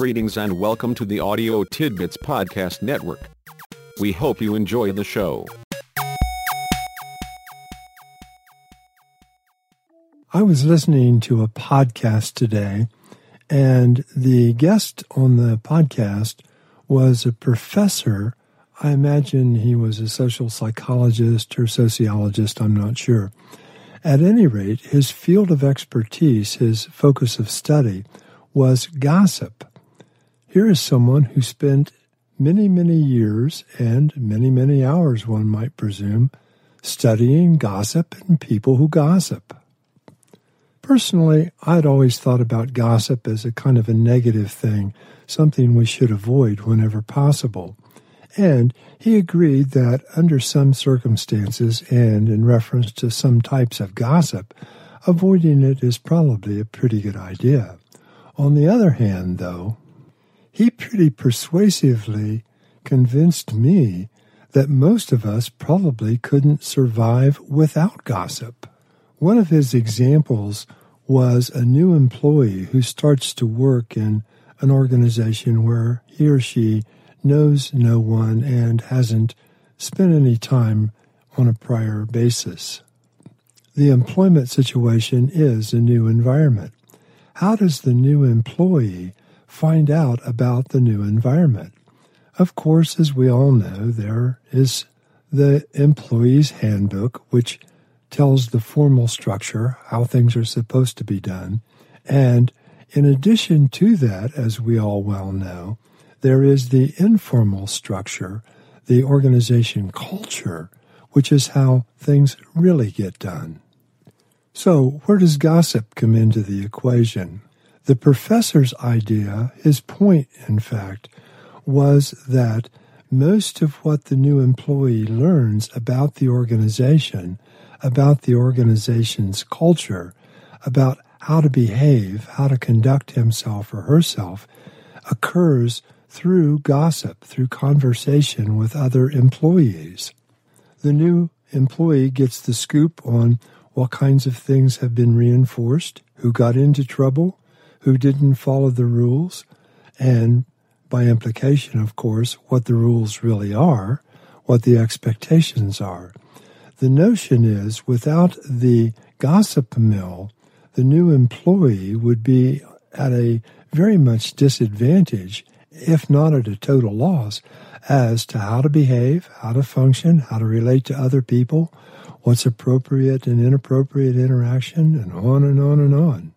Greetings and welcome to the Audio Tidbits Podcast Network. We hope you enjoy the show. I was listening to a podcast today, and the guest on the podcast was a professor. I imagine he was a social psychologist or sociologist, I'm not sure. At any rate, his field of expertise, his focus of study, was gossip. Here is someone who spent many, many years and many, many hours, one might presume, studying gossip and people who gossip. Personally, I'd always thought about gossip as a kind of a negative thing, something we should avoid whenever possible. And he agreed that under some circumstances and in reference to some types of gossip, avoiding it is probably a pretty good idea. On the other hand, though, he pretty persuasively convinced me that most of us probably couldn't survive without gossip. One of his examples was a new employee who starts to work in an organization where he or she knows no one and hasn't spent any time on a prior basis. The employment situation is a new environment. How does the new employee find out about the new environment? Of course, as we all know, there is the employee's handbook, which tells the formal structure, how things are supposed to be done. And in addition to that, as we all well know, there is the informal structure, the organization culture, which is how things really get done. So, where does gossip come into the equation? The professor's idea, his point, in fact, was that most of what the new employee learns about the organization, about the organization's culture, about how to behave, how to conduct himself or herself, occurs through gossip, through conversation with other employees. The new employee gets the scoop on what kinds of things have been reinforced, who got into trouble, who didn't follow the rules, and by implication, of course, what the rules really are, what the expectations are. The notion is without the gossip mill, the new employee would be at a very much disadvantage, if not at a total loss, as to how to behave, how to function, how to relate to other people, what's appropriate and inappropriate interaction, and on and on and on.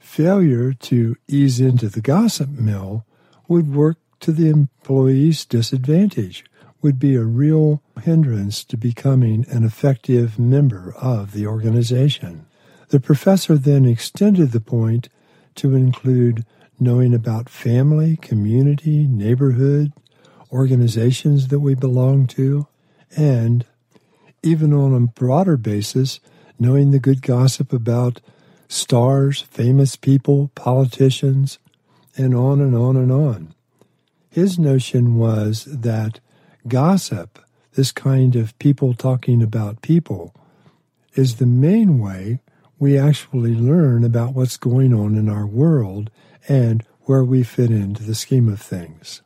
Failure to ease into the gossip mill would work to the employee's disadvantage, would be a real hindrance to becoming an effective member of the organization. The professor then extended the point to include knowing about family, community, neighborhood, organizations that we belong to, and even on a broader basis, knowing the good gossip about stars, famous people, politicians, and on and on and on. His notion was that gossip, this kind of people talking about people, is the main way we actually learn about what's going on in our world and where we fit into the scheme of things.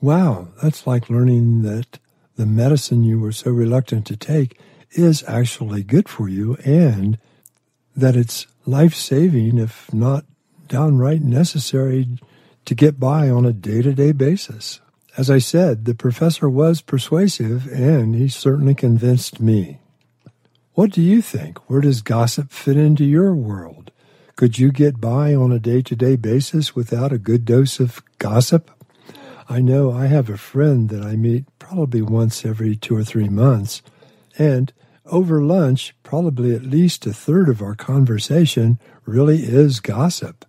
Wow, that's like learning that the medicine you were so reluctant to take is actually good for you and that it's life saving, if not downright necessary, to get by on a day to day basis. As I said, the professor was persuasive and he certainly convinced me. What do you think? Where does gossip fit into your world? Could you get by on a day to day basis without a good dose of gossip? I know I have a friend that I meet probably once every two or three months, and over lunch, probably at least a third of our conversation really is gossip.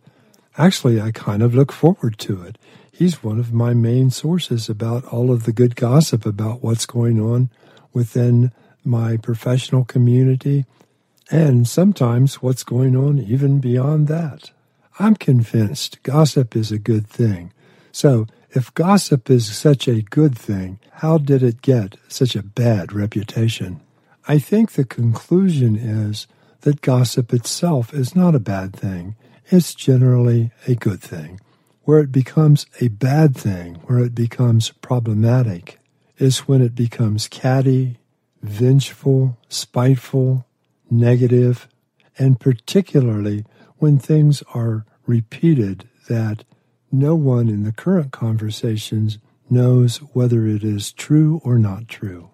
Actually, I kind of look forward to it. He's one of my main sources about all of the good gossip about what's going on within my professional community and sometimes what's going on even beyond that. I'm convinced gossip is a good thing. So, if gossip is such a good thing, how did it get such a bad reputation? I think the conclusion is that gossip itself is not a bad thing. It's generally a good thing. Where it becomes a bad thing, where it becomes problematic, is when it becomes catty, vengeful, spiteful, negative, and particularly when things are repeated that no one in the current conversations knows whether it is true or not true.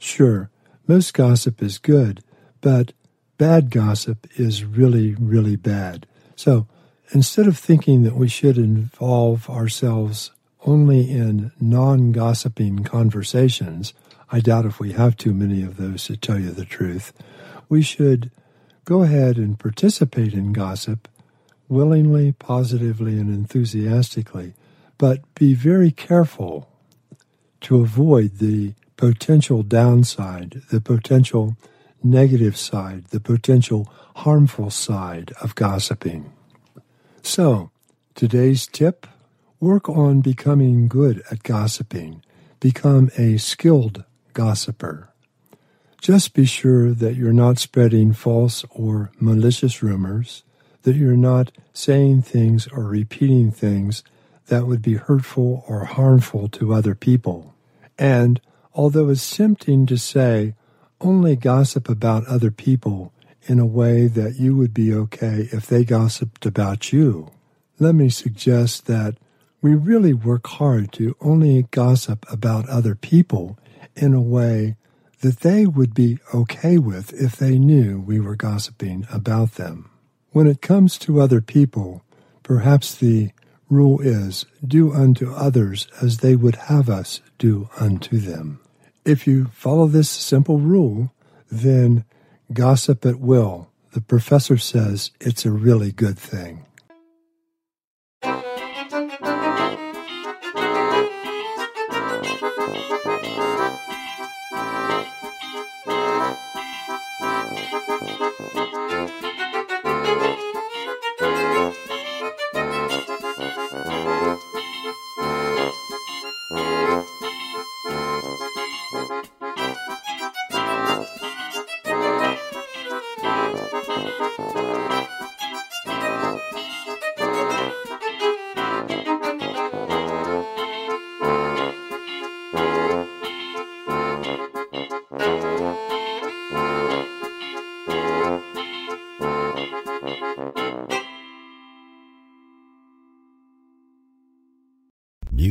Sure, most gossip is good, but bad gossip is really, really bad. So instead of thinking that we should involve ourselves only in non gossiping conversations, I doubt if we have too many of those to tell you the truth, we should go ahead and participate in gossip willingly, positively, and enthusiastically, but be very careful to avoid the potential downside, the potential negative side, the potential harmful side of gossiping. So, today's tip work on becoming good at gossiping. Become a skilled gossiper. Just be sure that you're not spreading false or malicious rumors, that you're not saying things or repeating things that would be hurtful or harmful to other people. And although it's tempting to say, only gossip about other people in a way that you would be okay if they gossiped about you. Let me suggest that we really work hard to only gossip about other people in a way that they would be okay with if they knew we were gossiping about them. When it comes to other people, perhaps the rule is do unto others as they would have us do unto them. If you follow this simple rule, then gossip at will. The professor says it's a really good thing.